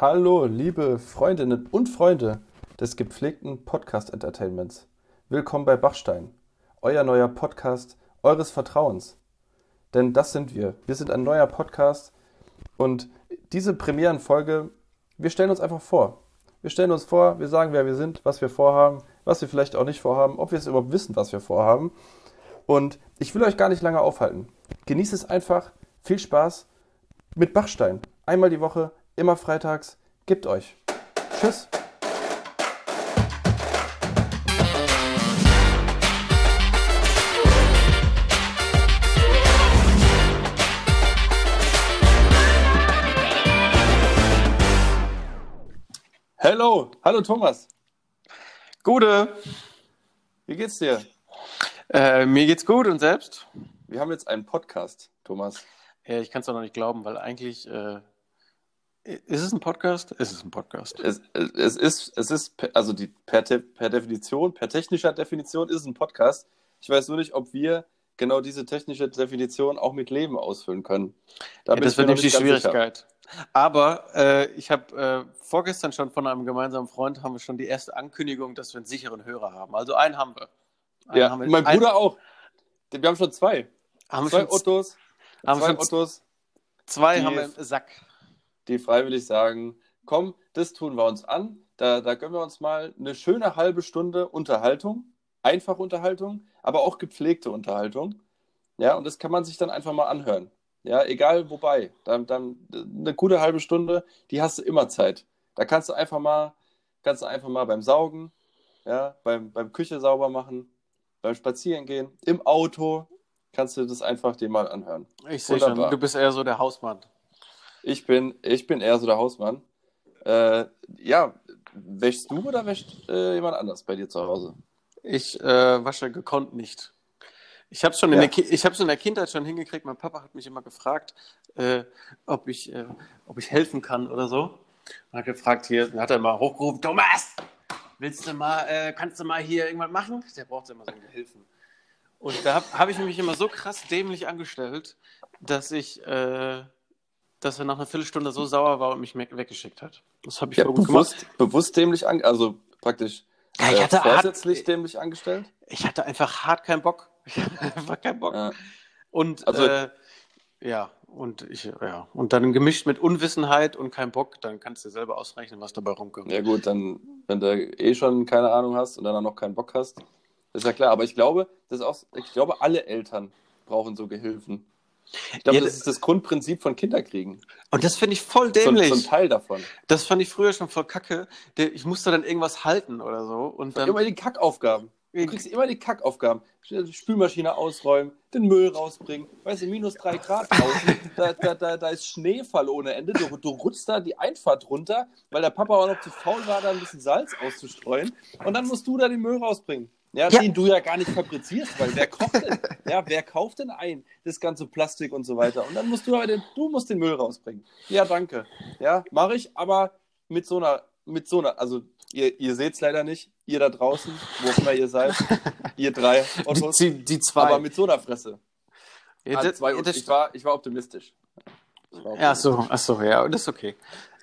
Hallo, liebe Freundinnen und Freunde des gepflegten Podcast Entertainments. Willkommen bei Bachstein, euer neuer Podcast eures Vertrauens. Denn das sind wir. Wir sind ein neuer Podcast und diese Premierenfolge, wir stellen uns einfach vor. Wir stellen uns vor, wir sagen, wer wir sind, was wir vorhaben, was wir vielleicht auch nicht vorhaben, ob wir es überhaupt wissen, was wir vorhaben. Und ich will euch gar nicht lange aufhalten. Genießt es einfach. Viel Spaß mit Bachstein. Einmal die Woche, immer freitags. Gebt euch. Tschüss. Hallo, hallo Thomas. Gute. Wie geht's dir? Äh, mir geht's gut und selbst? Wir haben jetzt einen Podcast, Thomas. Ja, ich kann es doch noch nicht glauben, weil eigentlich äh, ist es ein Podcast? Es ist ein Podcast. Es, es ist, es ist, also die, per, per Definition, per technischer Definition ist es ein Podcast. Ich weiß nur nicht, ob wir genau diese technische Definition auch mit Leben ausfüllen können. Da ja, das wird nämlich die Schwierigkeit. Sicher. Aber äh, ich habe äh, vorgestern schon von einem gemeinsamen Freund haben wir schon die erste Ankündigung, dass wir einen sicheren Hörer haben. Also einen haben wir. Einen ja, haben wir, mein einen, Bruder auch. Wir haben schon zwei. Haben zwei schon Ottos. Haben zwei Ottos. Zwei die, haben wir im Sack. Die freiwillig sagen, komm, das tun wir uns an. Da, da gönnen wir uns mal eine schöne halbe Stunde Unterhaltung. Einfach Unterhaltung, aber auch gepflegte Unterhaltung. Ja, und das kann man sich dann einfach mal anhören. Ja, egal wobei. Dann, dann eine gute halbe Stunde, die hast du immer Zeit. Da kannst du einfach mal, kannst du einfach mal beim Saugen, ja, beim, beim Küche sauber machen, beim Spazierengehen, im Auto, kannst du das einfach dir mal anhören. Ich sehe schon, du bist eher so der Hausmann. Ich bin, ich bin eher so der Hausmann. Äh, ja, wäschst du oder wäscht äh, jemand anders bei dir zu Hause? Ich äh, wasche gekonnt nicht. Ich habe es schon, ja. in der, in der Kindheit schon hingekriegt. Mein Papa hat mich immer gefragt, äh, ob, ich, äh, ob ich helfen kann oder so. Und hat gefragt hier, hat er mal hochgerufen, Thomas, willst du mal, äh, kannst du mal hier irgendwas machen? Der braucht immer so einen Gehilfen. Und da habe hab ich mich immer so krass dämlich angestellt, dass ich, äh, dass er nach einer Viertelstunde so sauer war und mich weggeschickt hat. Das habe ich ja, bewusst, gemacht. bewusst dämlich an, also praktisch ja, ich hatte vorsätzlich hart, dämlich angestellt. Ich hatte einfach hart keinen Bock. Ich hatte einfach keinen Bock. Ja. Und also, äh, ja, und ich, ja, und dann gemischt mit Unwissenheit und kein Bock, dann kannst du selber ausrechnen, was dabei rumkommt. Ja gut, dann, wenn du eh schon keine Ahnung hast und dann auch noch keinen Bock hast, ist ja klar. Aber ich glaube, das ist auch, ich glaube, alle Eltern brauchen so Gehilfen. Ich glaube, ja, das ist das Grundprinzip von Kinderkriegen. Und das finde ich voll dämlich. So, so, ein Teil davon. Das fand ich früher schon voll kacke. Ich musste dann irgendwas halten oder so. Und dann... Immer die Kackaufgaben. Du kriegst immer die Kackaufgaben. Spülmaschine ausräumen, den Müll rausbringen. Weißt du, minus drei Grad draußen. da, da, da, da ist Schneefall ohne Ende. Du, du rutschst da die Einfahrt runter, weil der Papa auch noch zu faul war, da ein bisschen Salz auszustreuen. Und dann musst du da den Müll rausbringen. Ja, ja, den du ja gar nicht fabrizierst, weil wer kocht denn, ja, wer kauft denn ein, das ganze Plastik und so weiter? Und dann musst du aber den, du musst den Müll rausbringen. Ja, danke. Ja, mache ich, aber mit so einer, mit so einer, also ihr, ihr seht es leider nicht, ihr da draußen, wo immer ihr seid, ihr drei Ottos, die, die zwei. aber mit so einer Fresse. Ja, das, zwei, das, ich, war, ich war optimistisch. Ich war optimistisch. Ja, ach so, ach so, ja, das ist okay.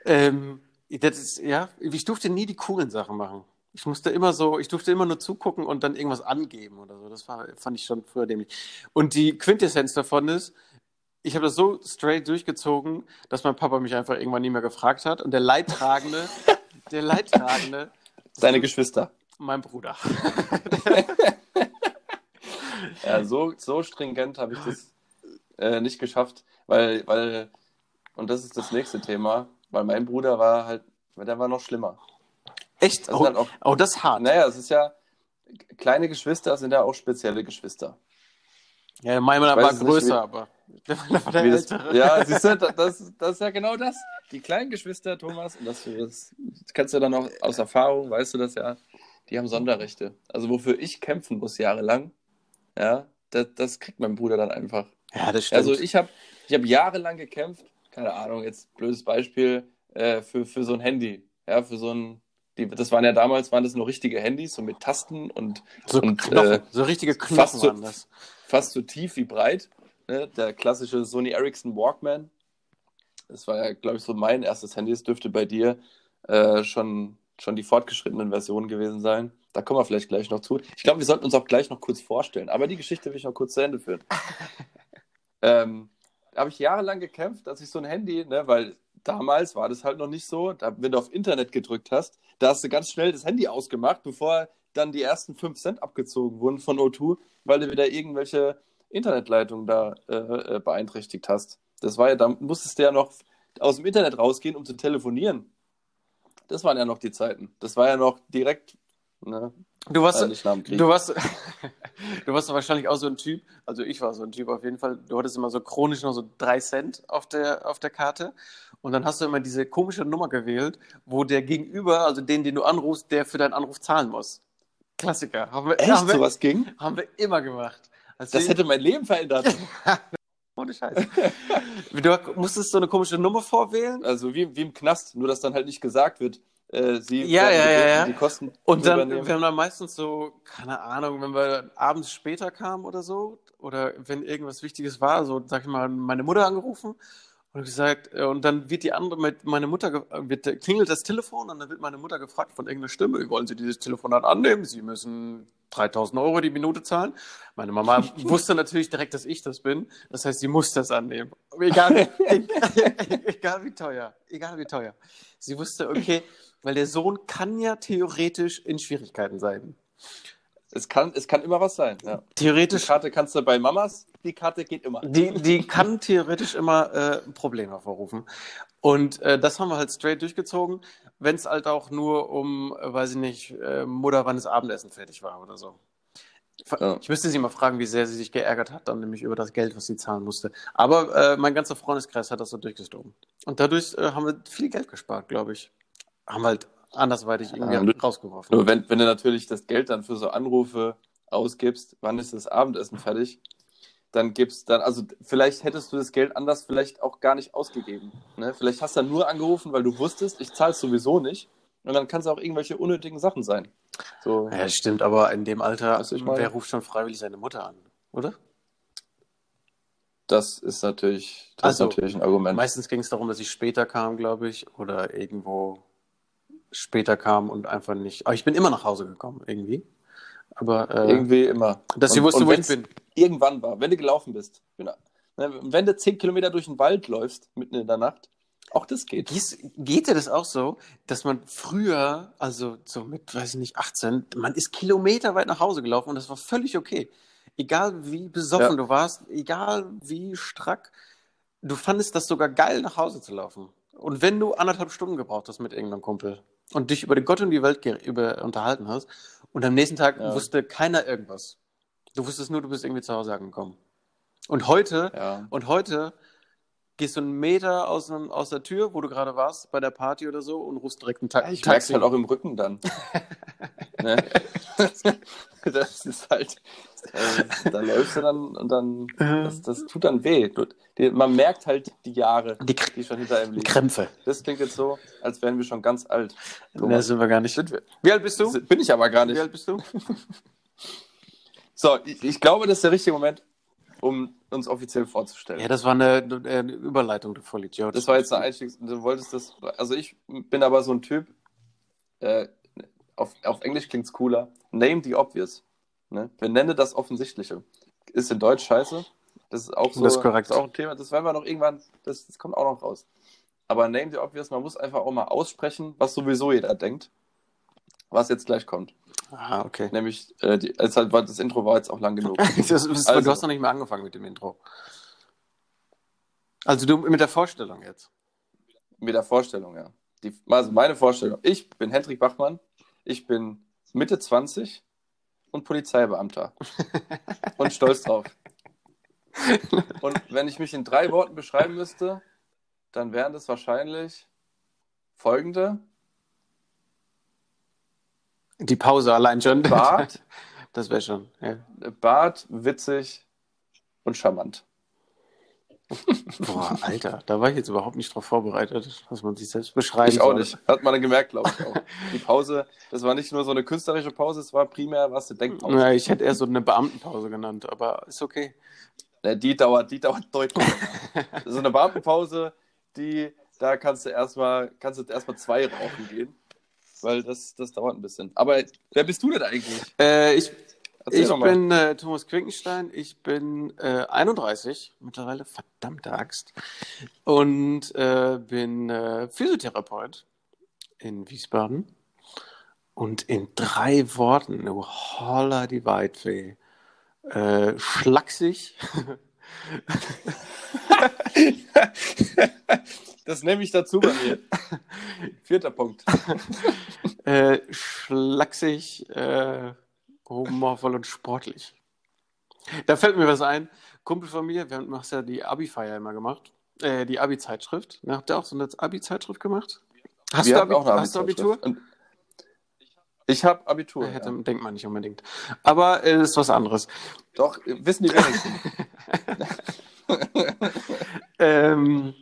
Ähm, das ist, ja, ich durfte nie die coolen Sachen machen. Ich musste immer so, ich durfte immer nur zugucken und dann irgendwas angeben oder so. Das war, fand ich schon früher dämlich. Und die Quintessenz davon ist, ich habe das so straight durchgezogen, dass mein Papa mich einfach irgendwann nie mehr gefragt hat. Und der Leidtragende, der Leidtragende. Seine Geschwister. Mein Bruder. ja, so, so stringent habe ich das äh, nicht geschafft, weil, weil, und das ist das nächste Thema, weil mein Bruder war halt, der war noch schlimmer. Echt? Das oh, halt auch, oh, das ist hart. Naja, es ist ja, kleine Geschwister sind ja auch spezielle Geschwister. Ja, meiner war größer, nicht, aber. Das, ja, siehst du, das, das ist ja genau das. Die kleinen Geschwister, Thomas, und das, das kannst du dann auch aus Erfahrung, weißt du das ja, die haben Sonderrechte. Also wofür ich kämpfen muss jahrelang, ja, das, das kriegt mein Bruder dann einfach. Ja, das stimmt. Also ich habe ich hab jahrelang gekämpft, keine Ahnung, jetzt blödes Beispiel, äh, für, für so ein Handy, ja, für so ein die, das waren ja damals, waren das nur richtige Handys, so mit Tasten und, so, und Knochen, äh, so richtige Knochen fast waren das. fast so tief wie breit. Ne? Der klassische Sony Ericsson Walkman. Das war ja, glaube ich, so mein erstes Handy. Es dürfte bei dir äh, schon, schon die fortgeschrittenen Versionen gewesen sein. Da kommen wir vielleicht gleich noch zu. Ich glaube, wir sollten uns auch gleich noch kurz vorstellen. Aber die Geschichte will ich noch kurz zu Ende führen. ähm, da habe ich jahrelang gekämpft, dass ich so ein Handy, ne, weil damals war das halt noch nicht so, da, wenn du auf Internet gedrückt hast, da hast du ganz schnell das Handy ausgemacht, bevor dann die ersten 5 Cent abgezogen wurden von O2, weil du wieder irgendwelche Internetleitungen da äh, äh, beeinträchtigt hast. Das war ja, da musstest du ja noch aus dem Internet rausgehen, um zu telefonieren. Das waren ja noch die Zeiten. Das war ja noch direkt. Ne, du warst, du warst, du warst wahrscheinlich auch so ein Typ. Also ich war so ein Typ auf jeden Fall. Du hattest immer so chronisch noch so drei Cent auf der auf der Karte und dann hast du immer diese komische Nummer gewählt, wo der Gegenüber, also den, den du anrufst, der für deinen Anruf zahlen muss. Klassiker. Haben wir, Echt? Haben wir, sowas ging? Haben wir immer gemacht. Also das hätte mein Leben verändert. Ohne Scheiß. du musstest so eine komische Nummer vorwählen? Also wie, wie im Knast, nur dass dann halt nicht gesagt wird, äh, sie ja, ja, ja, ja. die Kosten Und dann, übernehmen. wir haben dann meistens so, keine Ahnung, wenn wir abends später kamen oder so, oder wenn irgendwas Wichtiges war, so, sag ich mal, meine Mutter angerufen und gesagt, äh, und dann wird die andere, meine Mutter, wird, klingelt das Telefon und dann wird meine Mutter gefragt von irgendeiner Stimme, wollen Sie dieses Telefonat annehmen? Sie müssen 3000 Euro die Minute zahlen. Meine Mama wusste natürlich direkt, dass ich das bin. Das heißt, sie muss das annehmen. Egal, egal wie teuer, egal wie teuer. Sie wusste, okay, weil der Sohn kann ja theoretisch in Schwierigkeiten sein. Es kann, es kann immer was sein. Ja. Theoretisch. Die Karte kannst du bei Mamas, die Karte geht immer. Die, die kann theoretisch immer äh, Probleme hervorrufen. Und äh, das haben wir halt straight durchgezogen, wenn es halt auch nur um, äh, weiß ich nicht, äh, Mutter, wann das Abendessen fertig war oder so. Ja. Ich müsste sie mal fragen, wie sehr sie sich geärgert hat, dann nämlich über das Geld, was sie zahlen musste. Aber äh, mein ganzer Freundeskreis hat das so durchgestoßen. Und dadurch äh, haben wir viel Geld gespart, glaube ich. Haben halt andersweitig irgendwie ja, rausgeworfen. Nur wenn, wenn du natürlich das Geld dann für so Anrufe ausgibst, wann ist das Abendessen fertig, dann gibst dann, also vielleicht hättest du das Geld anders vielleicht auch gar nicht ausgegeben. Ne? Vielleicht hast du dann nur angerufen, weil du wusstest, ich zahle es sowieso nicht. Und dann kann es auch irgendwelche unnötigen Sachen sein. So. Ja, stimmt, aber in dem Alter, also wer ruft schon freiwillig seine Mutter an, oder? Das ist natürlich, das also, ist natürlich ein Argument. Meistens ging es darum, dass ich später kam, glaube ich, oder irgendwo später kam und einfach nicht. Aber ich bin immer nach Hause gekommen, irgendwie. Aber äh, irgendwie immer. Dass sie wusste, wo ich bin. Irgendwann war, wenn du gelaufen bist. Genau. Wenn du zehn Kilometer durch den Wald läufst, mitten in der Nacht, auch das geht. Geht, geht dir das auch so, dass man früher, also so mit, weiß ich nicht, 18, man ist kilometerweit nach Hause gelaufen und das war völlig okay. Egal wie besoffen ja. du warst, egal wie strack, du fandest das sogar geil, nach Hause zu laufen. Und wenn du anderthalb Stunden gebraucht hast mit irgendeinem Kumpel und dich über Gott und die Welt über, unterhalten hast und am nächsten Tag ja. wusste keiner irgendwas. Du wusstest nur, du bist irgendwie zu Hause angekommen. Und heute, ja. und heute gehst du einen Meter aus, aus der Tür, wo du gerade warst, bei der Party oder so, und rufst direkt einen Ta ich Taxi. Ich halt auch im Rücken dann. ne? das ist halt, äh, da läufst du dann und dann, das, das tut dann weh. Die, man merkt halt die Jahre, die, die schon hinter einem liegen. Krämpfe. Das klingt jetzt so, als wären wir schon ganz alt. Ne, sind wir gar nicht. Wir, Wie alt bist du? Bin ich aber gar nicht. Wie alt bist du? so, ich, ich glaube, das ist der richtige Moment, um uns offiziell vorzustellen. Ja, das war eine, eine Überleitung, du Vollidiot. Das war jetzt der Einstieg. Du wolltest das. Also ich bin aber so ein Typ. Äh, auf, auf Englisch klingt es cooler. Name the obvious. Ne? Benenne das Offensichtliche. Ist in Deutsch scheiße. Das ist auch so. Das ist korrekt. Das ist auch ein Thema. Das werden wir noch irgendwann. Das, das kommt auch noch raus. Aber name the obvious. Man muss einfach auch mal aussprechen, was sowieso jeder denkt. Was jetzt gleich kommt. Ah, okay. Nämlich, äh, die, also das Intro war jetzt auch lang genug. das, das, also, du hast noch nicht mehr angefangen mit dem Intro. Also du mit der Vorstellung jetzt. Mit der Vorstellung, ja. Die, also meine Vorstellung. Ich bin Hendrik Bachmann. Ich bin Mitte 20 und Polizeibeamter. und stolz drauf. Und wenn ich mich in drei Worten beschreiben müsste, dann wären das wahrscheinlich folgende. Die Pause allein schon. Bart. Das wäre schon. Ja. Bart, witzig und charmant. Boah, Alter, da war ich jetzt überhaupt nicht drauf vorbereitet, dass man sich selbst beschreibt. Ich auch soll. nicht. Hat man gemerkt, glaube ich auch. Die Pause, das war nicht nur so eine künstlerische Pause, es war primär was eine Denkpause. Ja, ich hätte eher so eine Beamtenpause genannt, aber ist okay. Ja, die dauert, die dauert deutlich. so eine Beamtenpause, die, da kannst du erstmal, kannst du erstmal zwei rauchen gehen. Weil das, das dauert ein bisschen. Aber wer bist du denn eigentlich? Äh, ich ich bin äh, Thomas Quinkenstein, ich bin äh, 31, mittlerweile verdammte Axt, und äh, bin äh, Physiotherapeut in Wiesbaden. Und in drei Worten, oh, holla die Weitweh, äh, schlaksig. das nehme ich dazu bei mir. Vierter Punkt. äh, schlaksig, äh, humorvoll und sportlich. Da fällt mir was ein. Kumpel von mir, wir haben ja die Abi-Feier immer gemacht. Äh, die Abi-Zeitschrift. Habt ihr auch so eine Abi-Zeitschrift gemacht? Hast, wir du, Abi auch eine hast du Abitur? Ich habe Abitur. Hätte, ja. Denkt man nicht unbedingt. Aber es äh, ist was anderes. Doch, wissen die wenigsten. ähm.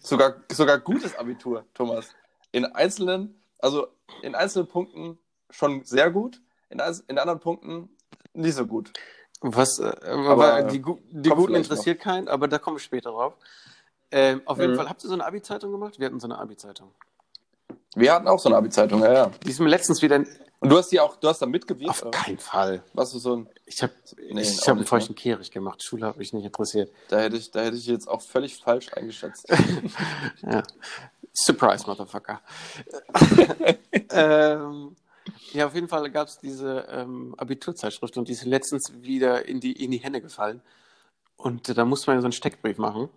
Sogar, sogar gutes Abitur, Thomas. In einzelnen, also in einzelnen Punkten schon sehr gut, in, in anderen Punkten nicht so gut. Was, äh, aber die, die Guten interessiert noch. keinen, aber da komme ich später drauf. Ähm, auf jeden mhm. Fall, habt ihr so eine Abi-Zeitung gemacht? Wir hatten so eine Abi-Zeitung. Wir hatten auch so eine Abi-Zeitung, ja, ja. Die ist mir letztens wieder. Und du hast die auch, du hast da mitgewirkt? Auf keinen Fall. Was du so ein. Ich habe nee, ich hab einen feuchten ne? Kehrig gemacht. Schule hat mich nicht interessiert. Da hätte ich, da hätte ich jetzt auch völlig falsch eingeschätzt. ja. Surprise, Motherfucker. ähm, ja, auf jeden Fall gab es diese ähm, Abiturzeitschrift und die ist letztens wieder in die, in die Hände gefallen. Und äh, da musste man ja so einen Steckbrief machen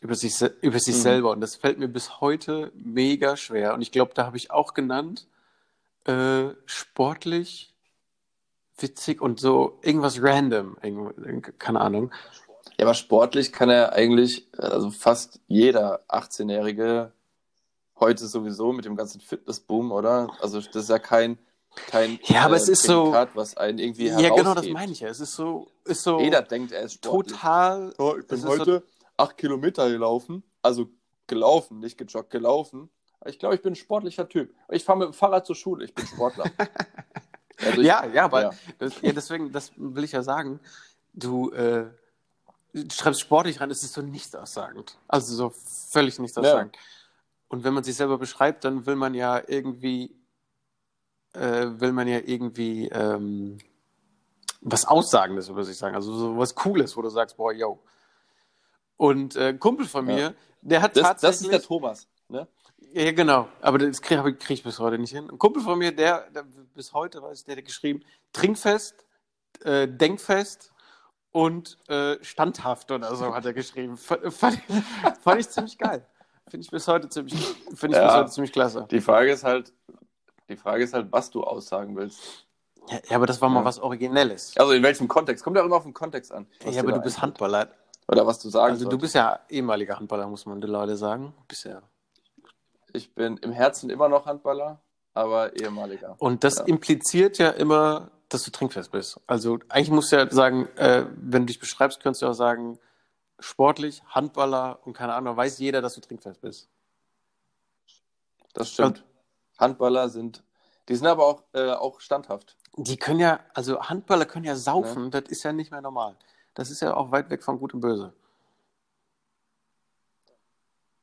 über sich, über sich mhm. selber. Und das fällt mir bis heute mega schwer. Und ich glaube, da habe ich auch genannt, äh, sportlich, witzig und so irgendwas random. Keine Ahnung. Ja, aber sportlich kann er eigentlich, also fast jeder 18-Jährige heute sowieso mit dem ganzen Fitnessboom, oder? Also das ist ja kein, kein ja, aber äh, es ist so, was einen irgendwie Ja, genau, das meine ich ja. Es ist so, ist so Jeder denkt, er ist sportlich. Total. Oh, ich bin heute so, acht Kilometer gelaufen, also gelaufen, nicht gejoggt, gelaufen. Ich glaube, ich bin ein sportlicher Typ. Ich fahre mit dem Fahrrad zur Schule, ich bin Sportler. also ich, ja, ja, weil ja. Das, ja, deswegen, das will ich ja sagen. Du, äh, du schreibst sportlich rein, es ist so nichtaussagend. Also so völlig nichtaussagend. Ja. Und wenn man sich selber beschreibt, dann will man ja irgendwie, äh, will man ja irgendwie ähm, was Aussagendes über sich sagen. Also so was Cooles, wo du sagst, boah, yo. Und äh, ein Kumpel von mir, ja. der hat das, tatsächlich. Das ist der Thomas, ne? Ja, genau. Aber das kriege krieg ich bis heute nicht hin. Ein Kumpel von mir, der, der bis heute weiß, der hat geschrieben, trinkfest, äh, denkfest und äh, standhaft oder so hat er geschrieben. Fand, fand, fand ich ziemlich geil. Finde ich bis heute ziemlich, finde ich ja, bis heute ziemlich klasse. Die Frage ist halt, die Frage ist halt, was du aussagen willst. Ja, ja aber das war mal was Originelles. Also in welchem Kontext? Kommt ja immer auf den Kontext an. Ja, aber du bist Handballer. Oder was du sagen Also du bist ja ehemaliger Handballer, muss man den Leute sagen. Bisher. Ich bin im Herzen immer noch Handballer, aber ehemaliger. Und das ja. impliziert ja immer, dass du trinkfest bist. Also eigentlich musst du ja sagen, äh, wenn du dich beschreibst, könntest du auch sagen, sportlich, Handballer und keine Ahnung, weiß jeder, dass du trinkfest bist. Das stimmt. Und, Handballer sind, die sind aber auch, äh, auch standhaft. Die können ja, also Handballer können ja saufen, ja. das ist ja nicht mehr normal. Das ist ja auch weit weg von Gut und Böse.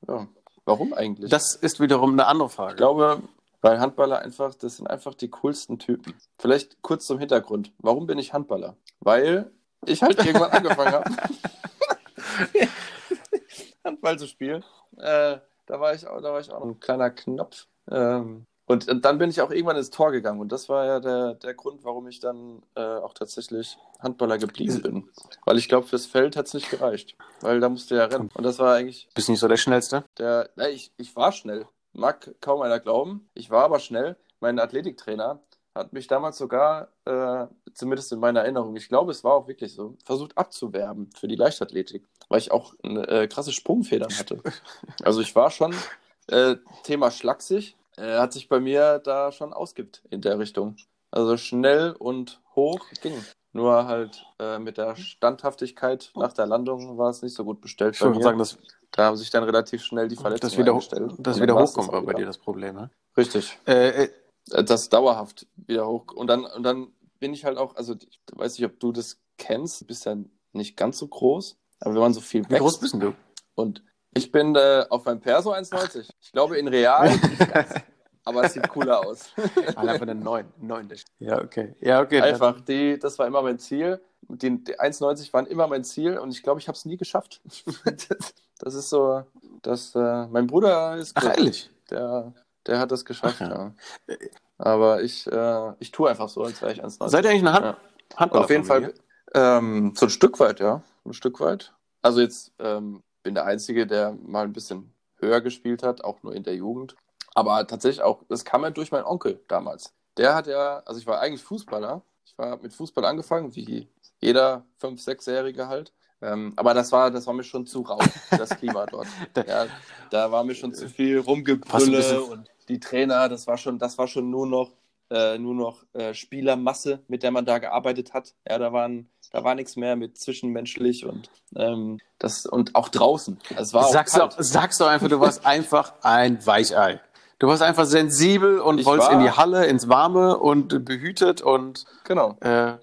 Ja, warum eigentlich? Das ist wiederum eine andere Frage. Ich glaube, weil Handballer einfach, das sind einfach die coolsten Typen. Vielleicht kurz zum Hintergrund. Warum bin ich Handballer? Weil ich halt irgendwann angefangen habe. Handball zu spielen. Äh, da, war ich auch, da war ich auch noch ein kleiner Knopf. Ähm, und, und, dann bin ich auch irgendwann ins Tor gegangen. Und das war ja der, der Grund, warum ich dann äh, auch tatsächlich Handballer geblieben bin. Weil ich glaube, fürs Feld hat es nicht gereicht. Weil da musste ja rennen. Und das war eigentlich. Bist nicht so der Schnellste? Der, na, ich, ich war schnell. Mag kaum einer glauben. Ich war aber schnell. Mein Athletiktrainer hat mich damals sogar, äh, zumindest in meiner Erinnerung, ich glaube, es war auch wirklich so, versucht abzuwerben für die Leichtathletik, weil ich auch eine äh, krasse Sprungfedern hatte. Also ich war schon äh, Thema schlaksig, äh, hat sich bei mir da schon ausgibt in der Richtung. Also schnell und hoch ging. Nur halt äh, mit der Standhaftigkeit nach der Landung war es nicht so gut bestellt. Ich würde sagen, dass da haben sich dann relativ schnell die Verletzungen das wieder, eingestellt. Das wieder hochkommt war bei dir das Problem, ne? Richtig. Äh, äh das dauerhaft wieder hoch. Und dann, und dann bin ich halt auch, also ich weiß nicht, ob du das kennst, du bist ja nicht ganz so groß, aber wenn man so viel wächst. Wie groß bist du? Und Ich bin äh, auf meinem Perso 1,90. Ich glaube in real, aber es sieht cooler aus. einfach eine 9. 9. Ja, okay. Ja, okay. Einfach, die, das war immer mein Ziel. Die, die 1,90 waren immer mein Ziel und ich glaube, ich habe es nie geschafft. das ist so, dass äh, mein Bruder ist Ach, ehrlich? Der, der hat das geschafft, Ach, ja. ja. Aber ich, äh, ich tue einfach so, als wäre ich 1,90. Seid ihr eigentlich eine Hand ja. Handballer? Auf jeden Fall ähm, so ein Stück weit, ja. Ein Stück weit. Also jetzt ähm, bin der Einzige, der mal ein bisschen höher gespielt hat, auch nur in der Jugend. Aber tatsächlich auch, das kam ja durch meinen Onkel damals. Der hat ja, also ich war eigentlich Fußballer. Ich war mit Fußball angefangen, wie jeder 5-, 6-Jährige halt. Ähm, aber das war, das war mir schon zu rau, das Klima dort. ja, da war mir schon zu viel Rumgebrülle und die Trainer, das war schon, das war schon nur noch, äh, nur noch äh, Spielermasse, mit der man da gearbeitet hat. Ja, da waren, da war nichts mehr mit zwischenmenschlich und ähm, das und auch draußen. Es war sagst, auch du, sagst du einfach, du warst einfach ein Weichei. Du warst einfach sensibel und ich wolltest in die Halle, ins Warme und behütet und genau. Äh,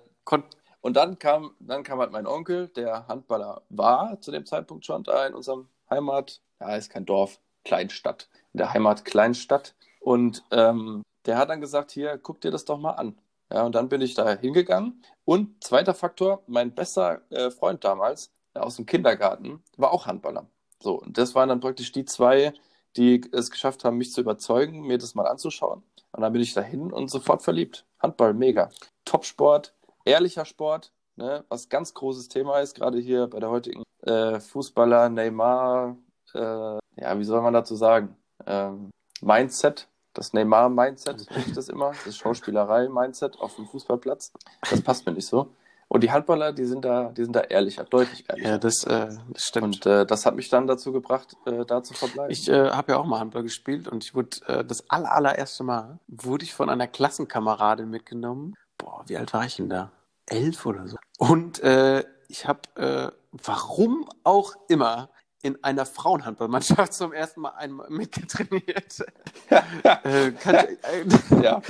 und dann kam, dann kam halt mein Onkel, der Handballer war zu dem Zeitpunkt schon da in unserem Heimat, ja, ist kein Dorf, Kleinstadt, in der Heimat Kleinstadt. Und ähm, der hat dann gesagt, hier, guck dir das doch mal an. Ja, und dann bin ich da hingegangen. Und zweiter Faktor, mein bester äh, Freund damals äh, aus dem Kindergarten war auch Handballer. So, und das waren dann praktisch die zwei, die es geschafft haben, mich zu überzeugen, mir das mal anzuschauen. Und dann bin ich dahin und sofort verliebt. Handball, mega. Topsport, ehrlicher Sport, ne? was ganz großes Thema ist, gerade hier bei der heutigen äh, Fußballer, Neymar, äh, ja, wie soll man dazu sagen? Ähm, Mindset, das Neymar-Mindset, ich das immer, das Schauspielerei-Mindset auf dem Fußballplatz. Das passt mir nicht so. Und die Handballer, die sind da, die sind da ehrlicher, deutlich ehrlicher. Ja, das, äh, das stimmt. Und äh, das hat mich dann dazu gebracht, äh, da zu verbleiben. Ich äh, habe ja auch mal Handball gespielt und ich wurde äh, das aller, allererste Mal wurde ich von einer Klassenkameradin mitgenommen. Boah, wie alt war ich denn da? Elf oder so. Und äh, ich habe, äh, warum auch immer, in einer Frauenhandballmannschaft zum ersten Mal einmal mitgetrainiert. äh, kann, äh, ja,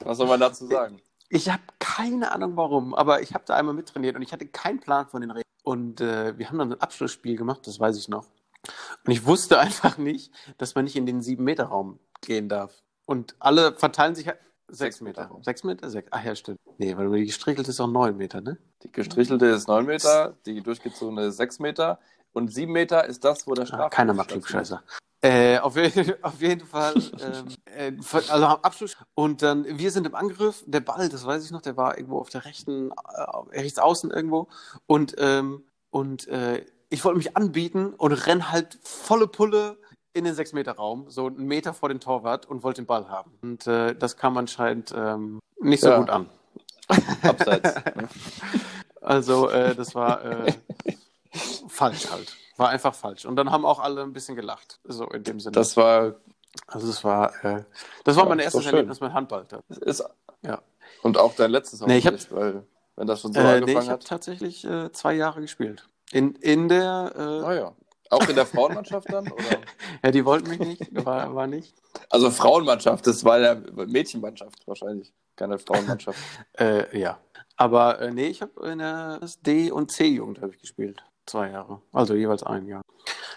was soll man dazu sagen? Ich habe keine Ahnung warum, aber ich habe da einmal mittrainiert und ich hatte keinen Plan von den Regeln. Und äh, wir haben dann ein Abschlussspiel gemacht, das weiß ich noch. Und ich wusste einfach nicht, dass man nicht in den 7-Meter-Raum gehen darf. Und alle verteilen sich halt. Sechs Meter. Meter. Sechs Meter? Sechs. Ach ja, stimmt. Nee, weil die gestrichelte ist auch neun Meter, ne? Die gestrichelte ist neun Meter, die durchgezogene ist sechs Meter. Und sieben Meter ist das, wo der. Ah, keiner macht Klugscheißer. Äh, auf, auf, jeden Fall, ähm, äh, also Abschluss. Und dann, wir sind im Angriff. Der Ball, das weiß ich noch, der war irgendwo auf der rechten, äh, rechts außen irgendwo. Und, ähm, und äh, ich wollte mich anbieten und renn halt volle Pulle in den 6-Meter-Raum, so einen Meter vor den Torwart und wollte den Ball haben. Und äh, das kam anscheinend ähm, nicht so ja. gut an. Abseits. Ne? also, äh, das war äh, falsch halt. War einfach falsch. Und dann haben auch alle ein bisschen gelacht. So in dem Sinne. Das war. Also es war, äh, das war ja, mein erstes Erlebnis mit Handball. Ist, ja. Und auch dein letztes nee, ich hab, weil wenn das schon so äh, angefangen nee, ich habe tatsächlich äh, zwei Jahre gespielt. In, in der. Äh, ah ja. Auch in der Frauenmannschaft dann? Oder? ja, die wollten mich nicht, war, war nicht. Also Frauenmannschaft, das war ja Mädchenmannschaft wahrscheinlich, keine Frauenmannschaft. äh, ja. Aber äh, nee, ich habe in der D- und C-Jugend gespielt. Zwei Jahre. Also jeweils ein Jahr.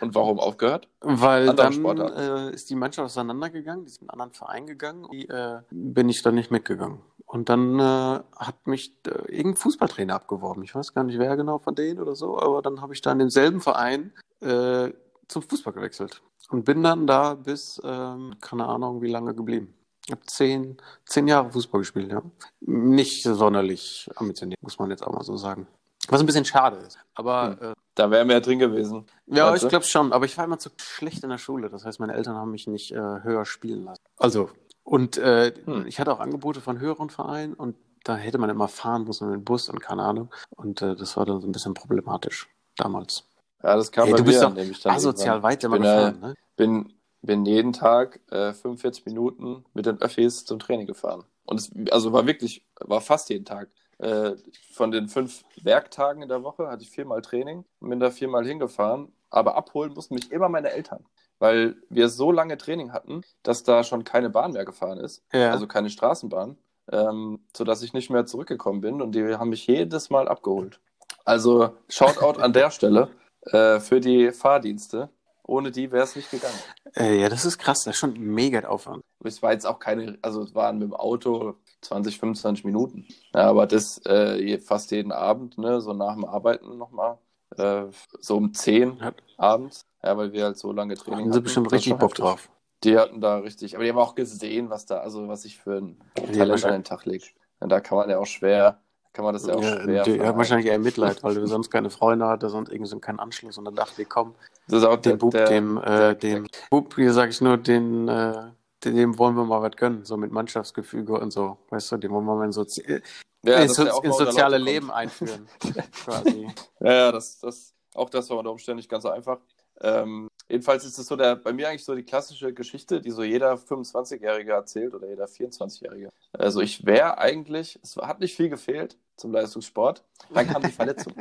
Und warum aufgehört? Weil Andere dann äh, ist die Mannschaft auseinandergegangen, die ist in einen anderen Verein gegangen. Die äh, bin ich dann nicht mitgegangen. Und dann äh, hat mich äh, irgendein Fußballtrainer abgeworben. Ich weiß gar nicht, wer genau von denen oder so, aber dann habe ich da in demselben Verein äh, zum Fußball gewechselt. Und bin dann da bis, ähm, keine Ahnung, wie lange geblieben. Ich habe zehn, zehn Jahre Fußball gespielt, ja. Nicht sonderlich ambitioniert, muss man jetzt auch mal so sagen. Was ein bisschen schade ist. Aber hm. äh, da wären wir ja drin gewesen. Ja, ich glaube schon. Aber ich war immer zu schlecht in der Schule. Das heißt, meine Eltern haben mich nicht äh, höher spielen lassen. Also, und äh, hm. ich hatte auch Angebote von höheren Vereinen und da hätte man immer fahren müssen mit dem Bus und keine Ahnung. Und äh, das war dann so ein bisschen problematisch damals. Ja, das kam hey, bei du bist doch asozial weit immer gefahren, ne? Bin, bin jeden Tag äh, 45 Minuten mit den Öffis zum Training gefahren. Und es also war wirklich, war fast jeden Tag. Äh, von den fünf Werktagen in der Woche hatte ich viermal Training und bin da viermal hingefahren. Aber abholen mussten mich immer meine Eltern, weil wir so lange Training hatten, dass da schon keine Bahn mehr gefahren ist, ja. also keine Straßenbahn, ähm, sodass ich nicht mehr zurückgekommen bin und die haben mich jedes Mal abgeholt. Also Shoutout an der Stelle äh, für die Fahrdienste. Ohne die wäre es nicht gegangen. Äh, ja, das ist krass. Das ist schon mega der Aufwand. Es war jetzt auch keine, also es waren mit dem Auto 20, 25 Minuten. Ja, aber das äh, fast jeden Abend, ne, so nach dem Arbeiten nochmal. Äh, so um 10 Ja. abends. Ja, weil wir halt so lange Training Haben sie hatten. bestimmt Das ist richtig Bock heftig. drauf. Die hatten da richtig, aber die haben auch gesehen, was da, also was ich für ein Ja, Talent an wahrscheinlich- den Tag lege. Und da kann man ja auch schwer, kann man das ja auch Ja, schwer. die, hat vermeiden. wahrscheinlich eher Mitleid, weil du sonst keine Freunde hatte, sonst irgendwie so keinen Anschluss. Und dann dachte ich, komm, Das ist auch dem Bub, der, dem, äh, dem Bub, hier sage ich nur, den, äh, dem wollen wir mal was gönnen, so mit Mannschaftsgefüge und so. Weißt du, dem wollen wir mal in, Sozi ja, ins, der auch ins soziale Leben einführen. quasi. Ja, ja, das, das, auch das war unter Umständen nicht ganz so einfach. Ähm, jedenfalls ist es so der, bei mir eigentlich so die klassische Geschichte, die so jeder 25-Jährige erzählt oder jeder 24-Jährige. Also ich wäre eigentlich, es hat nicht viel gefehlt zum Leistungssport. Dann kam die Verletzung.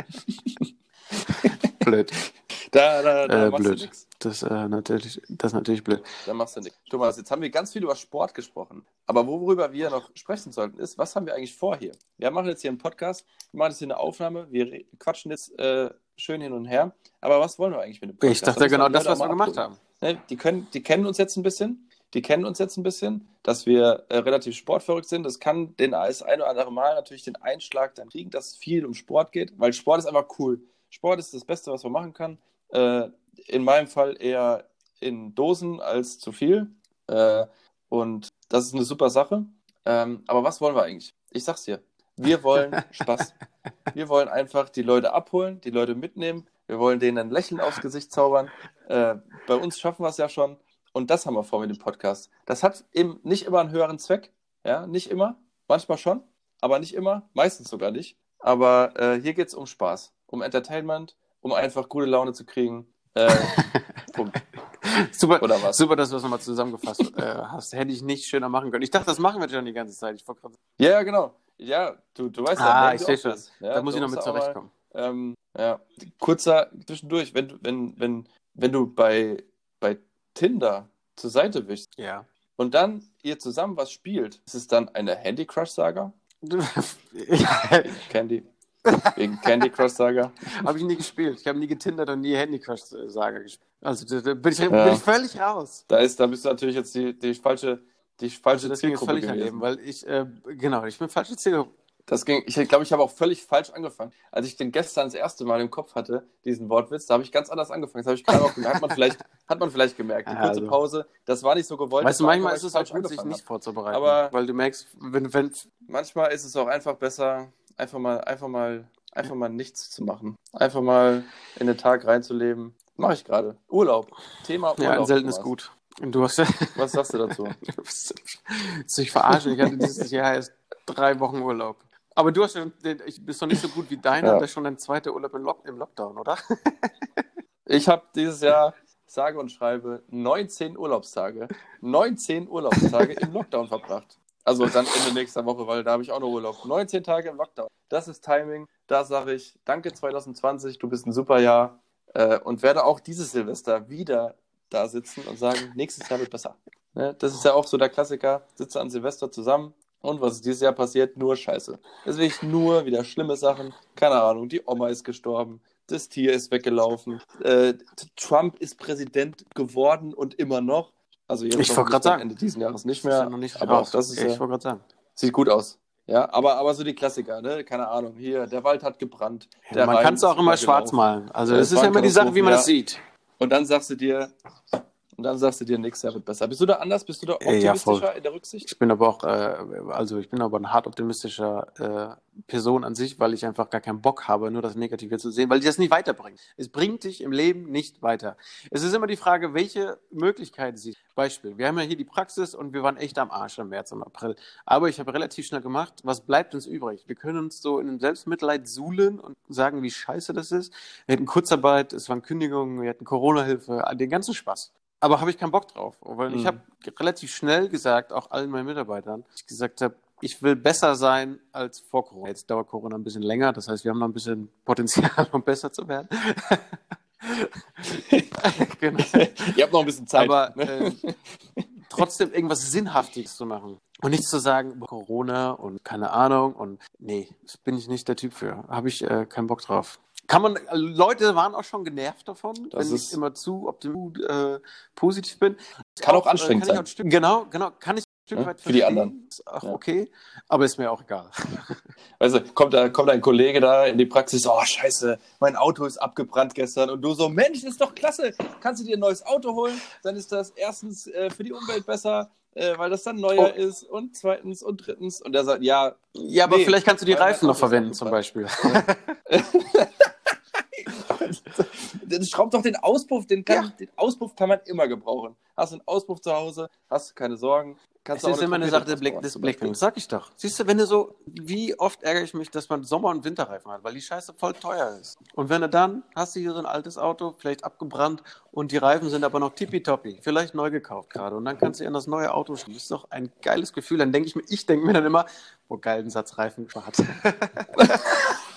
Blöd. Da, da, da Äh, machst blöd. du nichts. Das, äh, natürlich, das ist natürlich blöd. Da machst du nichts. Thomas, jetzt haben wir ganz viel über Sport gesprochen. Aber worüber wir noch sprechen sollten, ist, was haben wir eigentlich vor hier? Wir machen jetzt hier einen Podcast, wir machen jetzt hier eine Aufnahme, wir quatschen jetzt äh, schön hin und her. Aber was wollen wir eigentlich mit dem Podcast? Ich dachte Da müssen genau das, was wir gemacht abholen. haben. Ne, die, können, die kennen uns jetzt ein bisschen. Die kennen uns jetzt ein bisschen, dass wir äh, relativ sportverrückt sind. Das kann den das ein oder andere Mal natürlich den Einschlag dann kriegen, dass es viel um Sport geht, weil Sport ist einfach cool. Sport ist das Beste, was man machen kann. Äh, in meinem Fall eher in Dosen als zu viel. Äh, und das ist eine super Sache. Ähm, aber was wollen wir eigentlich? Ich sag's dir. Wir wollen Spaß. Wir wollen einfach die Leute abholen, die Leute mitnehmen. Wir wollen denen ein Lächeln aufs Gesicht zaubern. Äh, bei uns schaffen wir es ja schon. Und das haben wir vor mit dem Podcast. Das hat eben nicht immer einen höheren Zweck. Ja, nicht immer. Manchmal schon, aber nicht immer. Meistens sogar nicht. Aber äh, hier geht es um Spaß, um Entertainment, um einfach gute Laune zu kriegen. Äh, Punkt. Super, Oder was? super, dass du das nochmal zusammengefasst äh, hast. Hätte ich nicht schöner machen können. Ich dachte, das machen wir schon die ganze Zeit. Ja, genau. Ja, du, du weißt ja, ah, merken ich sehe schon. Ja, da muss ich noch mit mal- zurechtkommen. Ähm, ja, kurzer zwischendurch, wenn, du- wenn, wenn, wenn du bei, bei Tinder zur Seite wischst Ja. und dann ihr zusammen was spielt, ist es dann eine Handy Crush Saga? ja. Candy. Wegen Candy Crush Saga. habe ich nie gespielt. Ich habe nie getindert und nie Handy Crush Saga gespielt. Also da, da bin, ich, Ja. bin ich völlig raus. Da ist, da bist du natürlich jetzt die, die falsche, die falsche Also jetzt Zielgruppe völlig daneben, gewesen. weil ich, äh, genau, ich bin falsche Zielgruppe. Das ging, ich glaube, ich habe auch völlig falsch angefangen. Als ich den gestern das erste Mal im Kopf hatte, diesen Wortwitz, da habe ich ganz anders angefangen. Das habe ich gerade auch gemerkt. Hat man vielleicht, hat man vielleicht gemerkt. Die kurze also. Pause, das war nicht so gewollt. Weißt das du, manchmal ist es auch gut, falsch sich nicht vorzubereiten. Aber- weil du merkst, wenn, wenn, manchmal ist es auch einfach besser, einfach mal, einfach mal, einfach mal nichts zu machen. Einfach mal in den Tag reinzuleben. Mache ich gerade. Urlaub. Thema Urlaub. ja, ein seltenes. Gut. Du hast Was sagst du dazu? du bist dich verarschen. Ich hatte dieses Jahr erst drei Wochen Urlaub. Aber du hast ja, ich bist doch nicht so gut wie deiner, Ja. das ist schon dein zweiter Urlaub im, Lock, im Lockdown, oder? Ich habe dieses Jahr, sage und schreibe, 19 Urlaubstage, 19 Urlaubstage im Lockdown verbracht. Also dann Ende nächster Woche, weil da habe ich auch noch Urlaub. 19 Tage im Lockdown. Das ist Timing. Da sage ich, danke 2020, du bist ein super Jahr. Äh, und werde auch dieses Silvester wieder da sitzen und sagen, nächstes Jahr wird besser. Ne? Das ist ja auch so der Klassiker, sitze an Silvester zusammen. Und was ist dieses Jahr passiert? Nur Scheiße. Deswegen nur wieder schlimme Sachen. Keine Ahnung, die Oma ist gestorben. Das Tier ist weggelaufen. Äh, Trump ist Präsident geworden und immer noch. Also jetzt Ich wollte dann sagen. Ende dieses Jahres nicht ja mehr. noch nicht aber auch das ist ich ja, wollte gerade sagen. sieht gut aus. Ja, aber, aber so die Klassiker, ne? Keine Ahnung. Hier, der Wald hat gebrannt. Der Man kann es auch immer schwarz malen. Also Ja, es es ist ja immer die Sache, wie man Katastrophe, das sieht. Und dann sagst du dir, und dann sagst du dir, nächstes Jahr wird besser. Bist du da anders? Bist du da Äh, ja, optimistischer voll. in der Rücksicht? Ich bin aber auch, äh, also ich bin aber ein hart optimistischer äh, Person an sich, weil ich einfach gar keinen Bock habe, nur das Negative zu sehen, weil die das nicht weiterbringt. Es bringt dich im Leben nicht weiter. Es ist immer die Frage, welche Möglichkeiten siehst du. Beispiel, wir haben ja hier die Praxis und wir waren echt am Arsch im März, im April. Aber ich habe relativ schnell gemacht, was bleibt uns übrig? Wir können uns so in einem Selbstmitleid suhlen und sagen, wie scheiße das ist. Wir hatten Kurzarbeit, es waren Kündigungen, wir hatten Corona-Hilfe, den ganzen Spaß. Aber habe ich keinen Bock drauf. Weil ich Mhm. habe relativ schnell gesagt, auch allen meinen Mitarbeitern, ich gesagt habe, ich will besser sein als vor Corona. Jetzt dauert Corona ein bisschen länger, das heißt, wir haben noch ein bisschen Potenzial, um besser zu werden. genau. Ihr habt noch ein bisschen Zeit. Aber ne? ähm, trotzdem irgendwas Sinnhaftiges zu machen. Und nicht zu sagen, Corona und keine Ahnung und nee, das bin ich nicht der Typ für. Habe ich äh, keinen Bock drauf. Kann man, Leute waren auch schon genervt davon, Das wenn ich immer zu optimistisch äh, positiv bin. Kann auch anstrengend kann sein. ein Stück, genau, genau, kann ich ein Stück Ja, weit für die anderen. Auch Ja. okay, aber ist mir auch egal. Weißt du, kommt, da, kommt ein Kollege da in die Praxis, oh scheiße, mein Auto ist abgebrannt gestern und du so, Mensch, ist doch klasse, kannst du dir ein neues Auto holen, dann ist das erstens äh, für die Umwelt besser, äh, weil das dann neuer Oh. ist und zweitens und drittens und der sagt, ja, Ja, aber Nee, vielleicht kannst du die Reifen noch verwenden, zum Beispiel. schraub doch den Auspuff, den, kann, Ja. den Auspuff kann man immer gebrauchen. Hast du einen Auspuff zu Hause, hast du keine Sorgen, Es kannst du auch ist immer eine Sache des Blick, des sag ich doch. Siehst du, wenn du so, wie oft ärgere ich mich, dass man Sommer- und Winterreifen hat, weil die Scheiße voll teuer ist. Und wenn du dann, hast du hier so ein altes Auto, vielleicht abgebrannt und die Reifen sind aber noch tippitoppi, vielleicht neu gekauft gerade und dann kannst du in das neue Auto schieben. Das ist doch ein geiles Gefühl. Dann denke ich mir, ich denke mir dann immer, wo geil ein Satz Reifen hat.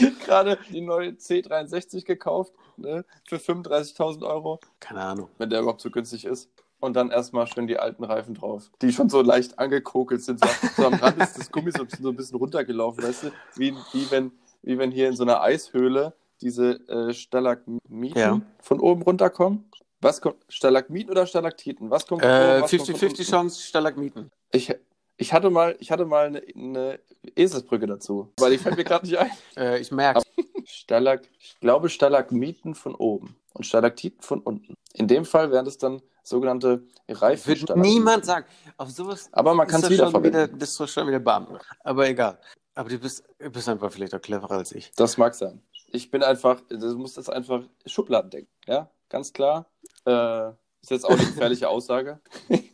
Gerade die neue C63 gekauft, ne, für 35.000 Euro. Keine Ahnung. wenn der überhaupt so günstig ist. Und dann erstmal schön die alten Reifen drauf, die schon so leicht angekokelt sind. So, so am Rand ist das Gummi so, so ein bisschen runtergelaufen, weißt du? Wie, wie, wenn, wie wenn hier in so einer Eishöhle diese äh, Stalagmiten Ja. von oben runterkommen. Was kommt? Stalagmiten oder Stalaktiten? Was kommt Äh, was kommt von 50-50 unten? Chance Stalagmiten. Ich, ich hatte mal, ich hatte mal eine, eine Eselsbrücke dazu, weil die fällt mir gerade nicht ein. Äh, ich merke. Stalag, ich glaube Stalagmiten von oben und Stalaktiten von unten. In dem Fall wären das dann sogenannte Wird Reifenstalagmiten. niemand sagen. Auf sowas Aber man kann es wieder, Das ist doch schon wieder Beamten. Aber egal. Aber du bist, du bist einfach vielleicht auch cleverer als ich. Das mag sein. Ich bin einfach, du musst das einfach Schubladen denken. Ja, ganz klar. Äh, ist jetzt auch eine gefährliche Aussage.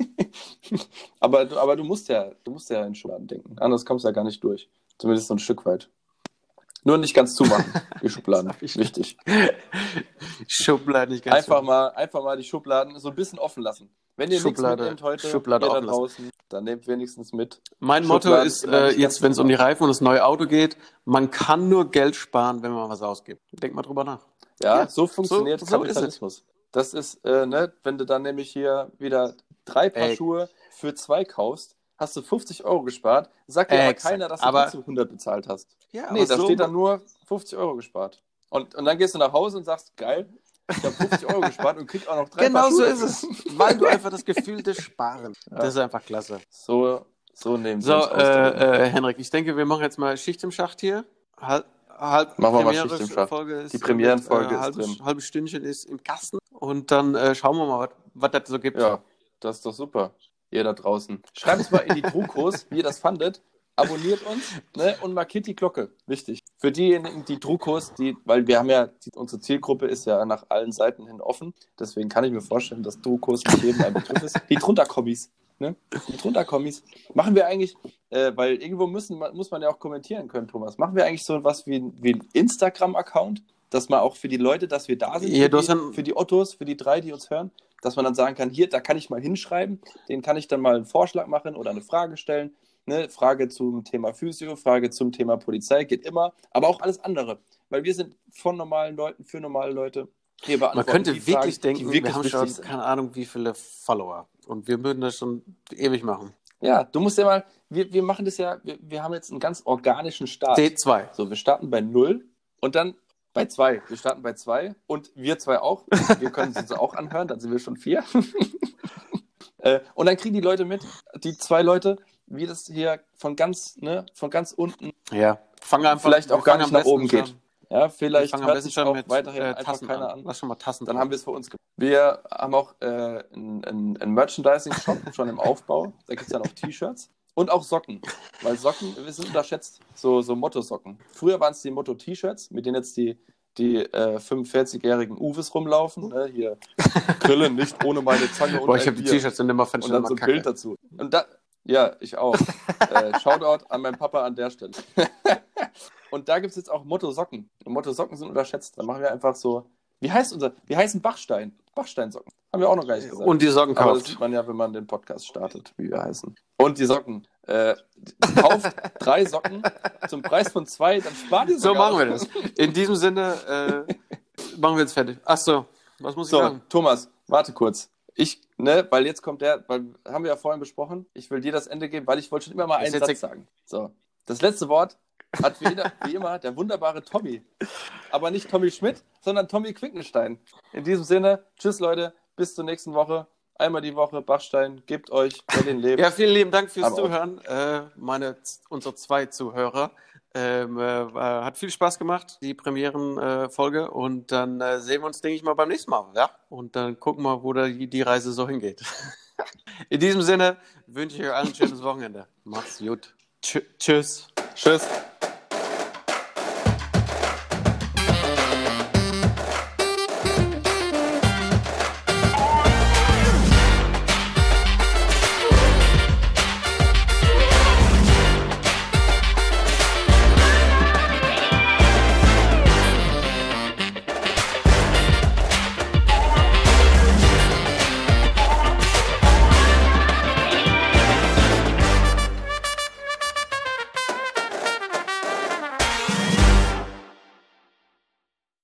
aber, du- aber du musst ja, du musst ja in Schubladen denken. Anders kommst du ja gar nicht durch. Zumindest so ein Stück weit. Nur nicht ganz zumachen, die Schubladen. ich Wichtig. Schublade nicht ganz Einfach so. mal, einfach mal die Schubladen so ein bisschen offen lassen. Wenn ihr Schublade- nichts mitnehmt heute, Schublade ihr da draußen, dann nehmt wenigstens mit. Mein Motto Schubladen ist äh, jetzt, wenn es um die zumachen. Reifen und das neue Auto geht, man kann nur Geld sparen, wenn man was ausgibt. Denk mal drüber nach. Ja, Ja, so funktioniert so- so ist. Kapitalismus. Das ist, äh, ne, wenn du dann nämlich hier wieder drei Paar Ey. Schuhe für zwei kaufst, hast du 50 Euro gespart. Sagt dir aber keiner, dass du Aber- trotzdem 100 bezahlt hast. Ja, Nee, da steht dann nur 50 Euro gespart. Und, und dann gehst du nach Hause und sagst, geil, ich habe 50 Euro gespart und krieg auch noch drei Genau so ist es. Weil du einfach das Gefühl des Sparen. Das ist einfach klasse. So, so nehmen So, äh, äh, Henrik, ich denke, wir machen jetzt mal Schicht im Schacht hier. Halb, halb Machen wir mal Schicht im Schacht. Folge ist, Die Premierenfolge äh, ist halbes, drin. halbes Stündchen ist im Kasten. Und dann äh, schauen wir mal, was- was das so gibt. Ja, das ist doch super. Ihr da draußen. Schreibt es mal in die Druckos, wie ihr das fandet. Abonniert uns ne, und markiert die Glocke. Wichtig. Für diejenigen, die Druckos, die, weil wir haben ja, die, unsere Zielgruppe ist ja nach allen Seiten hin offen. Deswegen kann ich mir vorstellen, dass Druckos nicht jedem ein Begriff ist. Die Drunter-Kommis. Ne? Die Drunter-Kommis. Machen wir eigentlich, äh, weil irgendwo müssen, muss man ja auch kommentieren können, Thomas. Machen wir eigentlich so was wie, wie ein Instagram-Account, dass man auch für die Leute, dass wir da sind, Ja, für, die, dann- für die Ottos, für die drei, die uns hören, dass man dann sagen kann, hier, da kann ich mal hinschreiben, den kann ich dann mal einen Vorschlag machen oder eine Frage stellen. Ne? Frage zum Thema Physio, Frage zum Thema Polizei, geht immer, aber auch alles andere. Weil wir sind von normalen Leuten für normale Leute. Wir Man könnte wirklich Fragen, denken, die wir wirklich haben schon sind. keine Ahnung, wie viele Follower. Und wir würden das schon ewig machen. Ja, du musst ja mal, wir, wir machen das ja, wir, wir haben jetzt einen ganz organischen Start. D2. So, wir starten bei null und dann bei zwei. Wir starten bei zwei und wir zwei auch. Wir können es uns auch anhören, dann sind wir schon vier. Äh, und dann kriegen die Leute mit, die zwei Leute, wie das hier von ganz, ne, von ganz unten, Ja. Fangen einfach, Vielleicht auch wir gar fangen nicht nach oben geht. ja, Wir vielleicht fangen am hört besten sich schon auch mit weiterhin äh, einfach Tassen keiner an. an. Lass schon mal Tassen Dann drauf. haben wir es für uns gemacht. Wir haben auch äh, einen, einen Merchandising-Shop schon im Aufbau. Da gibt es dann auch T-Shirts. Und auch Socken. Weil Socken, wir sind unterschätzt. So, so Motto-Socken. Früher waren es die Motto-T-Shirts, mit denen jetzt die, die äh, 45-jährigen Uwes rumlaufen. Ne? Hier, Grillen nicht ohne meine Zange und Boah, ich habe die. T-Shirts sind immer Und fand dann so ein Bild dazu. Und da, ja, ich auch. äh, Shoutout an meinen Papa an der Stelle. und da gibt es jetzt auch Motto-Socken. Und Motto-Socken sind unterschätzt. Da machen wir einfach so. Wie heißt unser? Wie heißen Bachstein? Bachsteinsocken. Haben wir auch noch gar nicht gesagt. Und die Socken Aber das kauft. sieht man ja, wenn man den Podcast startet, wie wir heißen. Und die Socken. Äh, kauft drei Socken zum Preis von zwei, dann spart ihr So machen wir noch. das. In diesem Sinne äh, machen wir jetzt fertig. Ach so, was muss ich So, sagen? Thomas, warte kurz. Ich, ne, weil jetzt kommt der, weil haben wir ja vorhin besprochen, ich will dir das Ende geben, weil ich wollte schon immer mal einen Satz sagen. So, das letzte Wort hat wie, wie immer der wunderbare Tommy. Aber nicht Tommy Schmidt, sondern Tommy Quickenstein. In diesem Sinne, tschüss Leute, bis zur nächsten Woche. Einmal die Woche, Bachstein, gebt euch, Berlin lebt. Ja, vielen lieben Dank fürs Aber Zuhören, äh, meine, unsere zwei Zuhörer. Ähm, äh, hat viel Spaß gemacht, die Premierenfolge. Äh, und dann äh, sehen wir uns, denke ich mal, beim nächsten Mal. Ja? Und dann gucken wir, wo da die, die Reise so hingeht. In diesem Sinne wünsche ich euch allen ein schönes Wochenende. Macht's gut. Tsch tschüss. Tschüss.